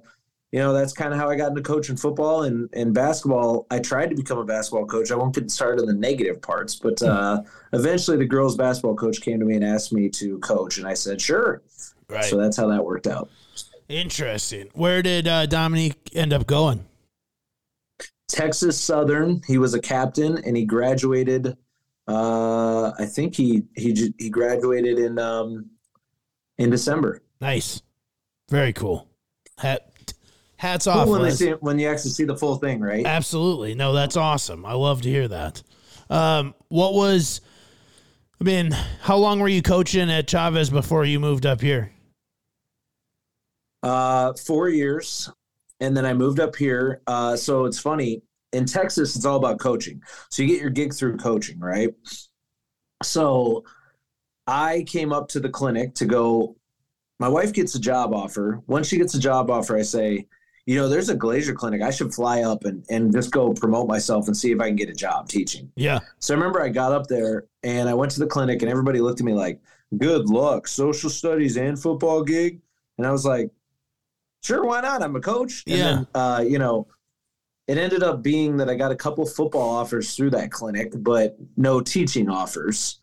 you know that's kind of how I got into coaching football and and basketball. I tried to become a basketball coach. I won't get started on the negative parts, but uh, eventually the girls' basketball coach came to me and asked me to coach, and I said sure. Right. So that's how that worked out. Interesting. Where did uh, Dominique end up going? Texas Southern. He was a captain, and he graduated. Uh, I think he he he graduated in um, in December. Nice. Very cool. Ha- hats off. Cool when they see it, when you actually see the full thing, right? Absolutely. No, that's awesome. I love to hear that. Um, what was, I mean, how long were you coaching at Chavez before you moved up here? Uh, four years, and then I moved up here. Uh, so it's funny in Texas, it's all about coaching. So you get your gig through coaching, right? So I came up to the clinic to go. My wife gets a job offer. Once she gets a job offer, I say, you know, there's a glazier clinic. I should fly up and, and just go promote myself and see if I can get a job teaching. Yeah. So I remember I got up there and I went to the clinic and everybody looked at me like, good luck, social studies and football gig. And I was like, sure, why not? I'm a coach. And Yeah. then, uh, you know, it ended up being that I got a couple football offers through that clinic, but no teaching offers.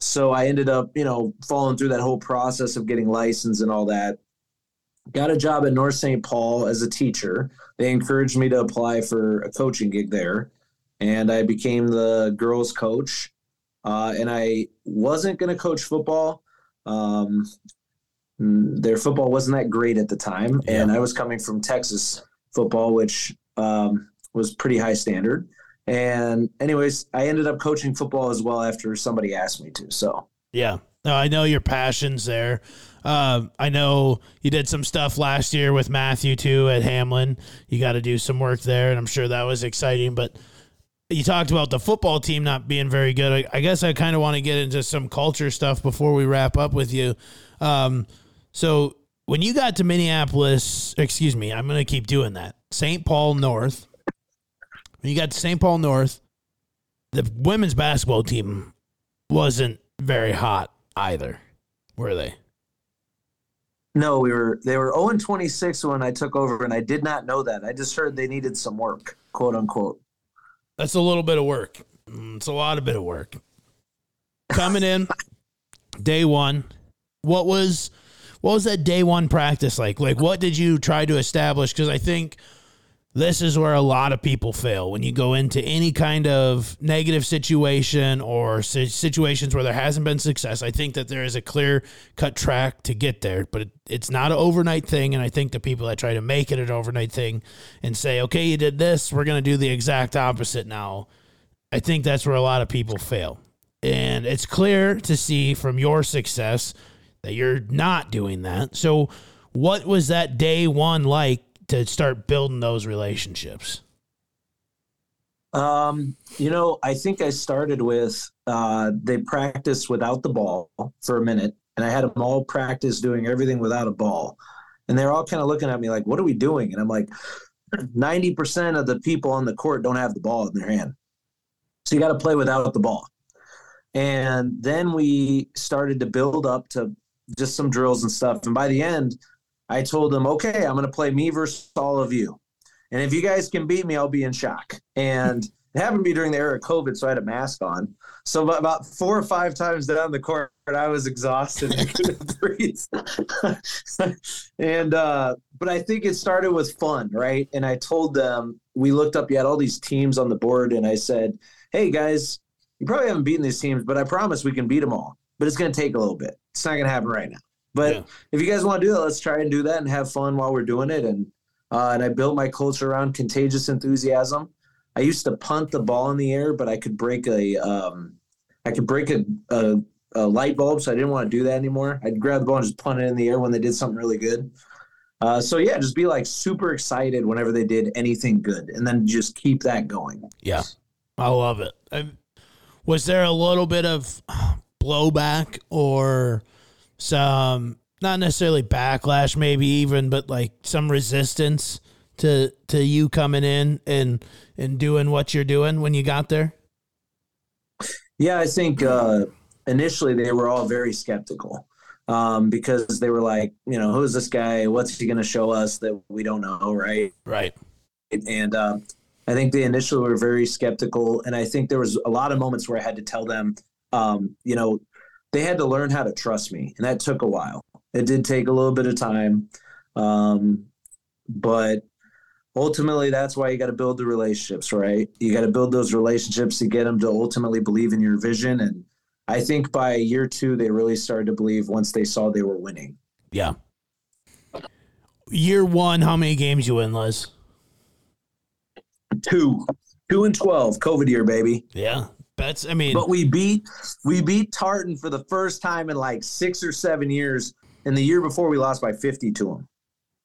So I ended up, you know, following through that whole process of getting licensed and all that. Got a job at North St. Paul as a teacher. They encouraged me to apply for a coaching gig there, and I became the girls' coach. Uh, and I wasn't going to coach football. Um, their football wasn't that great at the time, and I was coming from Texas football, which um, was pretty high standard. And anyways, I ended up coaching football as well after somebody asked me to. So Yeah. No, I know your passion's there. Um, I know you did some stuff last year with Matthew too at Hamline. You got to do some work there, and I'm sure that was exciting. But you talked about the football team not being very good. I, I guess I kind of want to get into some culture stuff before we wrap up with you. Um, so when you got to Minneapolis, excuse me, I'm going to keep doing that. St. Paul North. When you got to St. Paul North, the women's basketball team wasn't very hot either, were they? no, we were they were 0 and 26 when I took over, and I did not know that. I just heard they needed some work, quote unquote. That's a little bit of work. Mm, It's a lot of bit of work. Coming in day one, what was what was that day one practice like? Like what did you try to establish? Because I think this is where a lot of people fail when you go into any kind of negative situation or situations where there hasn't been success. I think that there is a clear cut track to get there, but it, it's not an overnight thing. And I think the people that try to make it an overnight thing and say, okay, you did this, we're going to do the exact opposite now. I think that's where a lot of people fail. And it's clear to see from your success that you're not doing that. So, what was that day one like to start building those relationships? Um, you know, I think I started with uh, they practiced without the ball for a minute, and I had them all practice doing everything without a ball, and they're all kind of looking at me like, "What are we doing?" And I'm like, ninety percent of the people on the court don't have the ball in their hand, so you got to play without the ball. And then we started to build up to just some drills and stuff, and by the end, I told them, "Okay, I'm going to play me versus all of you." And if you guys can beat me, I'll be in shock. And it happened to be during the era of COVID, so I had a mask on. So about- four or five times down the court, I was exhausted and uh, but I think it started with fun, right? And I told them we looked up. You had all these teams on the board, and I said, "Hey guys, you probably haven't beaten these teams, but I promise we can beat them all. But it's going to take a little bit. It's not going to happen right now. But Yeah. if you guys want to do that, let's try and do that and have fun while we're doing it. And uh, and I built my culture around contagious enthusiasm. I used to punt the ball in the air, but I could break a um, I could break a, a, a light bulb, so I didn't want to do that anymore. I'd grab the ball and just punt it in the air when they did something really good. Uh, so yeah, just be like super excited whenever they did anything good, and then just keep that going. Yeah, I love it. I, was there a little bit of blowback or some, not necessarily backlash, maybe even, but like some resistance to to you coming in and and doing what you're doing when you got there? Yeah, I think uh, initially they were all very skeptical um, because they were like, you know, who's this guy? What's he going to show us that we don't know, right? Right. And um, I think they initially were very skeptical, and I think there was a lot of moments where I had to tell them, um, you know, they had to learn how to trust me, and that took a while. It did take a little bit of time, um, but ultimately that's why you got to build the relationships right you got to build those relationships to get them to ultimately believe in your vision and i think by year two they really started to believe once they saw they were winning Yeah. year one, how many games you win, Liz? Two, two and twelve, COVID year, baby. Yeah, that's. I mean, But we beat we beat Tartan for the first time in like six or seven years. And the year before, we lost by fifty to them.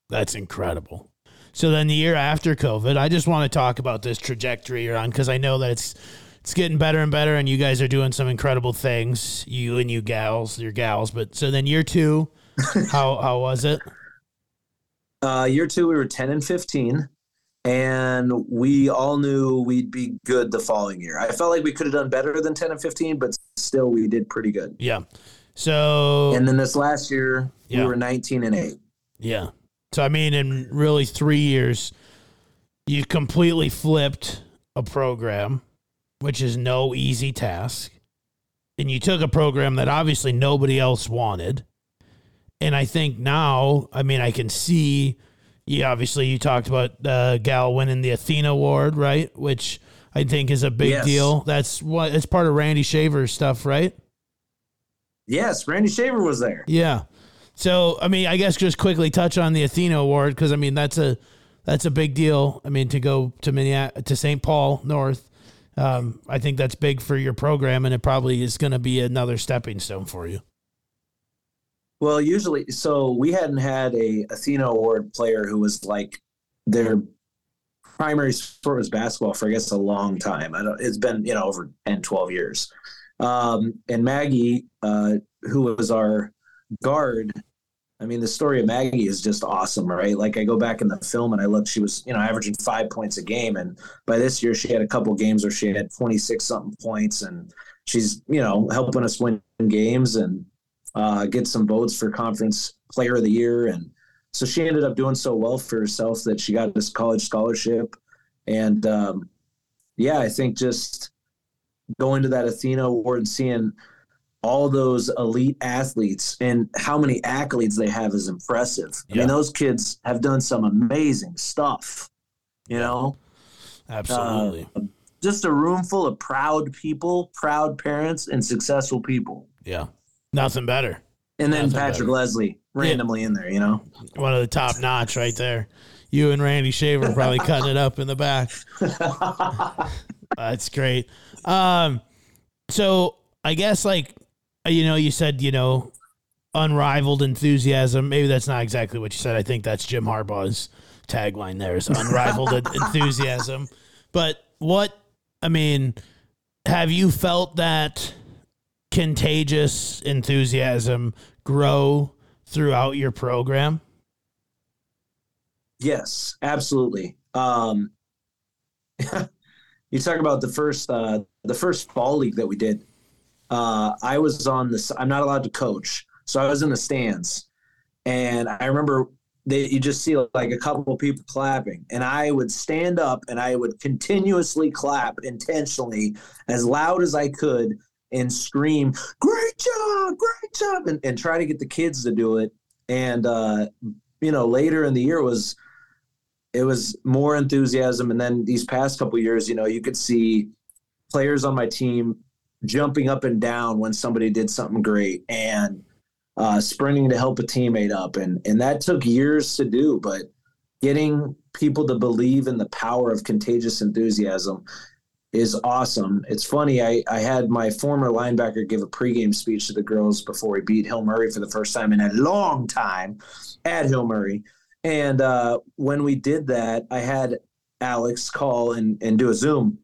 That's incredible. So then the year after COVID, I just want to talk about this trajectory you're on because I know that it's it's getting better and better, and you guys are doing some incredible things. You and you gals, your gals. But so then year two, how how was it? Uh, year two, we were ten and fifteen, and we all knew we'd be good the following year. I felt like we could have done better than ten and fifteen, but still, we did pretty good. Yeah. So And then this last year, Yeah. we were nineteen and eight. yeah. So I mean, in really three years, you completely flipped a program, which is no easy task, and you took a program that obviously nobody else wanted. And I think now, I mean, I can see. You obviously you talked about uh, Gal winning the Athena Award, right? Which I think is a big Yes. deal. That's what it's part of Randy Shaver's stuff, right? Yes, Randy Shaver was there. Yeah. So I mean, I guess just quickly touch on the Athena Award because I mean that's a that's a big deal. I mean to go to Minneapolis to St. Paul North, um, I think that's big for your program, and it probably is going to be another stepping stone for you. Well, usually, so we hadn't had a Athena Award player who was like their primary sport was basketball for I guess a long time. I don't, it's been you know over 10, 12 years. Um, and Maggie, uh, who was our guard, I mean, the story of Maggie is just awesome, right? Like I go back in the film and I look, she was you know averaging five points a game, and by this year she had a couple games where she had twenty six something points, and she's you know helping us win games and uh, get some votes for conference player of the year. And so she ended up doing so well for herself that she got this college scholarship. And um, yeah, I think just going to that Athena Award and seeing all those elite athletes and how many accolades they have is impressive. I mean, those kids have done some amazing stuff, you know? Absolutely. Uh, just a room full of proud people, proud parents, and successful people. yeah. Nothing better. And then Nothing Patrick better. Leslie randomly in there, you know? One of the top notch right there. You and Randy Shaver probably cutting it up in the back. That's great. Um, so I guess like you know, you said you know, unrivaled enthusiasm. Maybe that's not exactly what you said. I think that's Jim Harbaugh's tagline. There is unrivaled enthusiasm. But what I mean, have you felt that contagious enthusiasm grow throughout your program? Yes, absolutely. Um, you talk about the first uh, the first fall league that we did. Uh, I was on this. I'm not allowed to coach, so I was in the stands, and I remember they you just see like a couple of people clapping, and I would stand up and I would continuously clap intentionally as loud as I could and scream, "Great job, great job!" and, and try to get the kids to do it. And uh, you know, later in the year was it was more enthusiasm and then these past couple years you know you could see players on my team jumping up and down when somebody did something great and uh, sprinting to help a teammate up and and that took years to do but getting people to believe in the power of contagious enthusiasm is awesome it's funny i i had my former linebacker give a pregame speech to the girls before we beat hill murray for the first time in a long time at hill murray and uh, when we did that, I had Alex call and, and do a Zoom.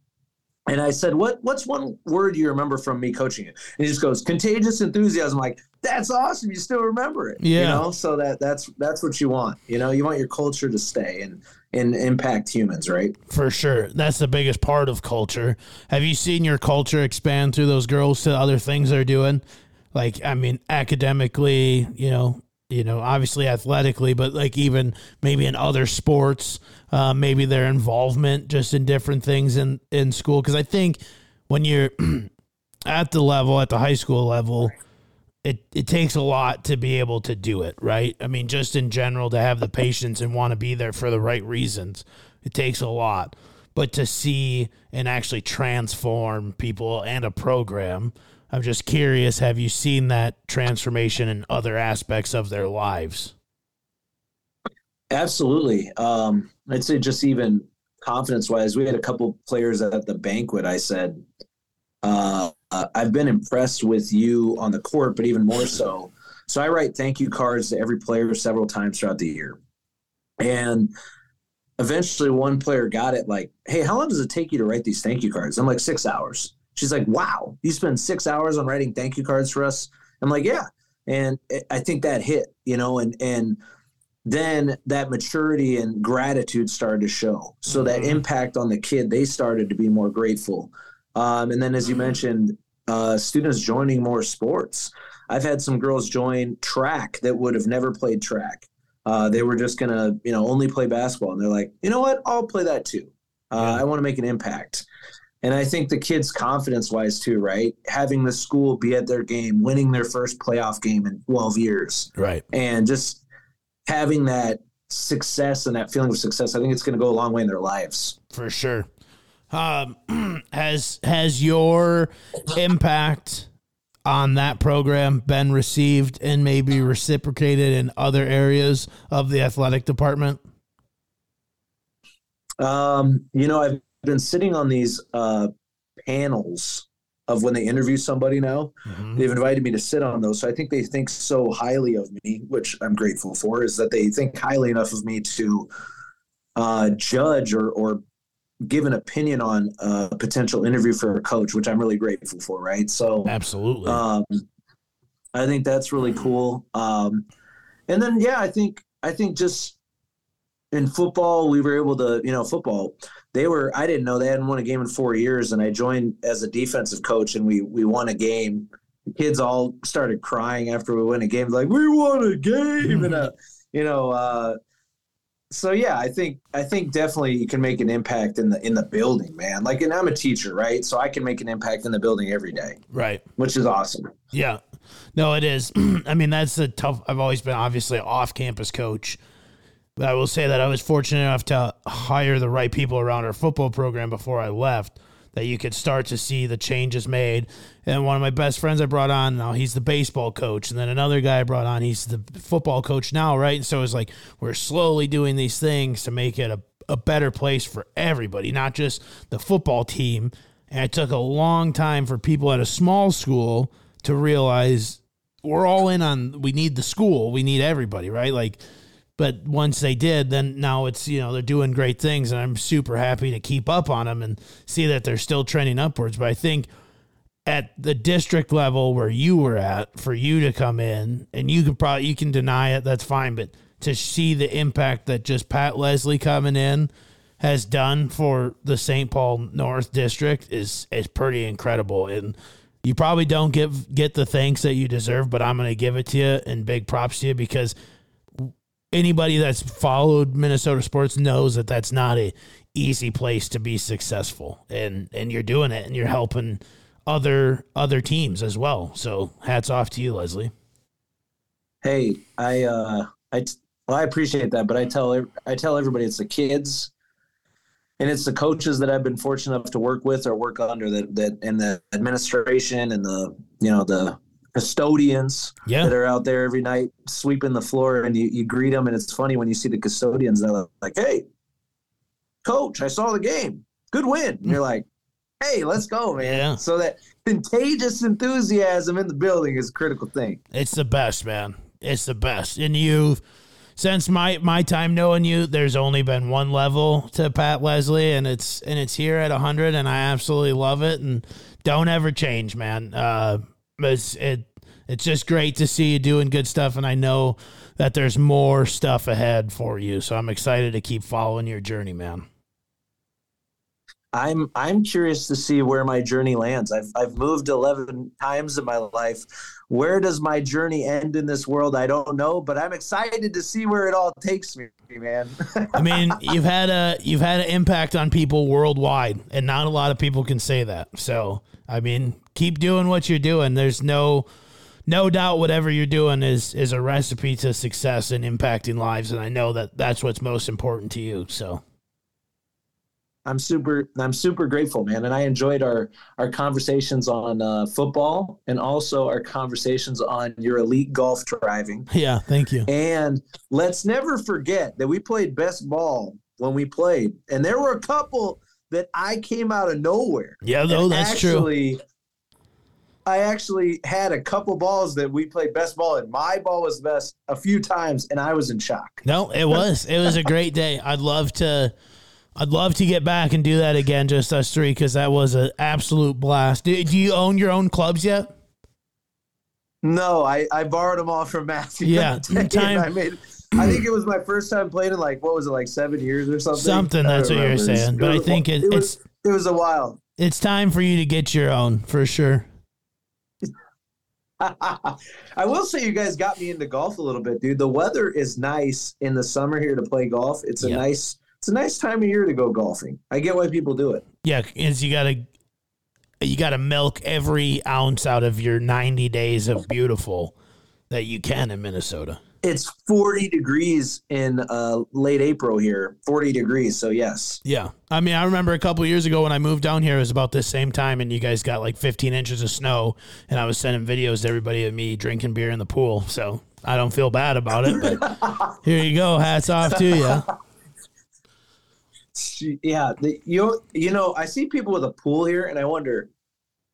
And I said, "What what's one word you remember from me coaching it?" And he just goes, "Contagious enthusiasm." I'm like, that's awesome. You still remember it, You Yeah. know, so that that's that's what you want. You know, you want your culture to stay and and impact humans, right? For sure. That's the biggest part of culture. Have you seen your culture expand through those girls to other things they're doing? Like, I mean, academically, you know, you know, obviously athletically, but like even maybe in other sports, uh, maybe their involvement just in different things in, in school. Cause I think when you're at the level, at the high school level, it, it takes a lot to be able to do it, right? I mean, just in general, to have the patience and want to be there for the right reasons, it takes a lot. But to see and actually transform people and a program, I'm just curious have you seen that transformation in other aspects of their lives? Absolutely. Um, I'd say just even confidence wise, we had a couple players at the banquet. I said, uh, uh, I've been impressed with you on the court, but even more so. So I write thank you cards to every player several times throughout the year. And eventually one player got it like, Hey, how long does it take you to write these thank you cards? I'm like, six hours. She's like, Wow, you spend six hours on writing thank you cards for us? I'm like, Yeah. And I think that hit, you know, and, and, then that maturity and gratitude started to show. So that mm-hmm. impact on the kid, they started to be more grateful. Um, and then, as you mentioned, uh, students joining more sports. I've had some girls join track that would have never played track. Uh, they were just gonna, you know, only play basketball, and they're like, you know what, I'll play that too. Uh, I want to make an impact. And I think the kids, confidence wise, too, right? Having the school be at their game, winning their first playoff game in 12 years. Right. And just having that success and that feeling of success, I think it's going to go a long way in their lives. For sure. Um, has has your impact on that program been received and maybe reciprocated in other areas of the athletic department? Um, you know, I've been sitting on these uh, panels of when they interview somebody now. Mm-hmm. They've invited me to sit on those. So I think they think so highly of me, which I'm grateful for, is that they think highly enough of me to uh, judge or, or give an opinion on a potential interview for a coach, which I'm really grateful for. Right. So absolutely. Um, I think that's really cool. Um, and then, yeah, I think, I think just in football, we were able to, you know, football, they were, I didn't know they hadn't won a game in four years. And I joined as a defensive coach and we, we won a game. The kids all started crying after we won a game. Like, we won a game. and, uh, you know, uh, so yeah, I think I think definitely you can make an impact in the in the building, man. Like, and I'm a teacher, right? So I can make an impact in the building every day, right? Which is awesome. Yeah, no, it is. I mean, that's the tough. I've always been obviously off-campus coach, but I will say that I was fortunate enough to hire the right people around our football program before I left that you could start to see the changes made. And one of my best friends I brought on now, he's the baseball coach. And then another guy I brought on, he's the football coach now, right? And so it's like we're slowly doing these things to make it a, a better place for everybody, not just the football team. And it took a long time for people at a small school to realize we're all in on we need the school, we need everybody, right? Like but once they did, then now it's, you know, they're doing great things. And I'm super happy to keep up on them and see that they're still trending upwards. But I think at the district level where you were at, for you to come in, and you can probably, you can deny it, that's fine. But to see the impact that just Pat Leslie coming in has done for the St. Paul North District is is pretty incredible. And you probably don't give get the thanks that you deserve, but I'm going to give it to you and big props to you because anybody that's followed Minnesota sports knows that that's not a easy place to be successful. And and you're doing it and you're helping other other teams as well. So hats off to you leslie. Hey i uh i well i appreciate that but i tell i tell everybody it's the kids and it's the coaches that i've been fortunate enough to work with or work under that that and the administration and the you know the custodians yeah. that are out there every night sweeping the floor and you, you greet them and it's funny when you see the custodians they're like hey coach i saw the game. Good win. And you're like hey let's go man. Yeah. so that contagious enthusiasm in the building is a critical thing. It's the best man. It's the best. And you've since my my time knowing you there's only been one level to pat leslie and it's and it's here at 100 and i absolutely love it and don't ever change man. Uh it's it it's just great to see you doing good stuff, and I know that there's more stuff ahead for you. So I'm excited to keep following your journey, man. I'm I'm curious to see where my journey lands. I've I've moved 11 times in my life. Where does my journey end in this world? I don't know, but I'm excited to see where it all takes me, man. I mean, you've had a you've had an impact on people worldwide, and not a lot of people can say that. So, I mean, keep doing what you're doing. There's no no doubt whatever you're doing is is a recipe to success and impacting lives and I know that that's what's most important to you. So I'm super I'm super grateful, man, and I enjoyed our our conversations on uh, football and also our conversations on your elite golf driving. Yeah, thank you. And let's never forget that we played best ball when we played, and there were a couple that I came out of nowhere. Yeah, though And that's true. I actually had a couple balls that we played best ball, and my ball was best a few times, and I was in shock. No, it was. It was a great day. I'd love to. I'd love to get back and do that again, just us three, because that was an absolute blast. Do, do you own your own clubs yet? No, I, I borrowed them all from Matthew. Yeah, time- I made. I think it was my first time playing in like what was it like seven years or something. Something, that's what you're remember. It was- saying, but I think it- it was it was a while. It's time for you to get your own for sure. I will say you guys got me into golf a little bit, dude. The weather is nice in the summer here to play golf. It's a Yeah. nice it's a nice time of year to go golfing. I get why people do it. Yeah, is you gotta you gotta milk every ounce out of your 90 days of beautiful that you can in Minnesota. It's 40 degrees in uh, late April here. 40 degrees, so yes. Yeah. I mean, I remember a couple years ago when I moved down here, it was about this same time, and you guys got like 15 inches of snow, and I was sending videos to everybody of me drinking beer in the pool. So I don't feel bad about it, but here you go. Hats off to you. Yeah, the, you you know, I see people with a pool here, and I wonder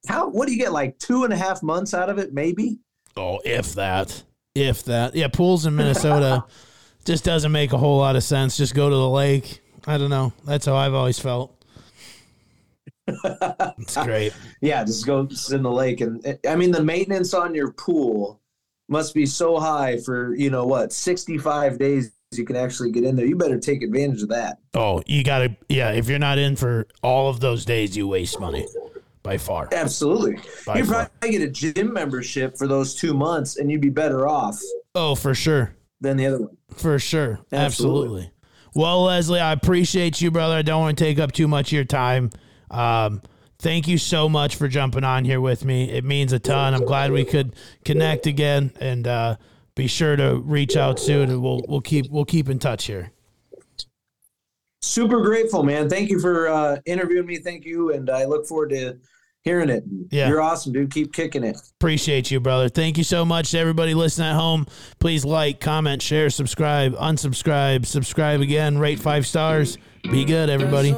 how. What do you get? Like two and a half months out of it, maybe. Oh, if that. If that. Yeah, pools in Minnesota just doesn't make a whole lot of sense. Just go to the lake. I don't know. That's how I've always felt. It's great. Yeah, just go sit in the lake, and I mean, the maintenance on your pool must be so high for you know what, sixty five days you can actually get in there. You better take advantage of that. Oh, you got to, yeah, if you're not in for all of those days, you waste money by far. Absolutely, By you far. probably get a gym membership for those two months, and you'd be better off Oh, for sure. than the other one. For sure. Absolutely. Absolutely. Well, Leslie, I appreciate you, brother. I don't want to take up too much of your time. Um, thank you so much for jumping on here with me. It means a ton. I'm glad we could connect again and uh, be sure to reach out soon and we'll we'll keep we'll keep in touch here. Super grateful, man. Thank you for uh, interviewing me. Thank you, and I look forward to hearing it. Yeah. You're awesome, dude. Keep kicking it. Appreciate you, brother. Thank you so much to everybody listening at home. Please like, comment, share, subscribe, unsubscribe, subscribe again, rate five stars. Be good, everybody.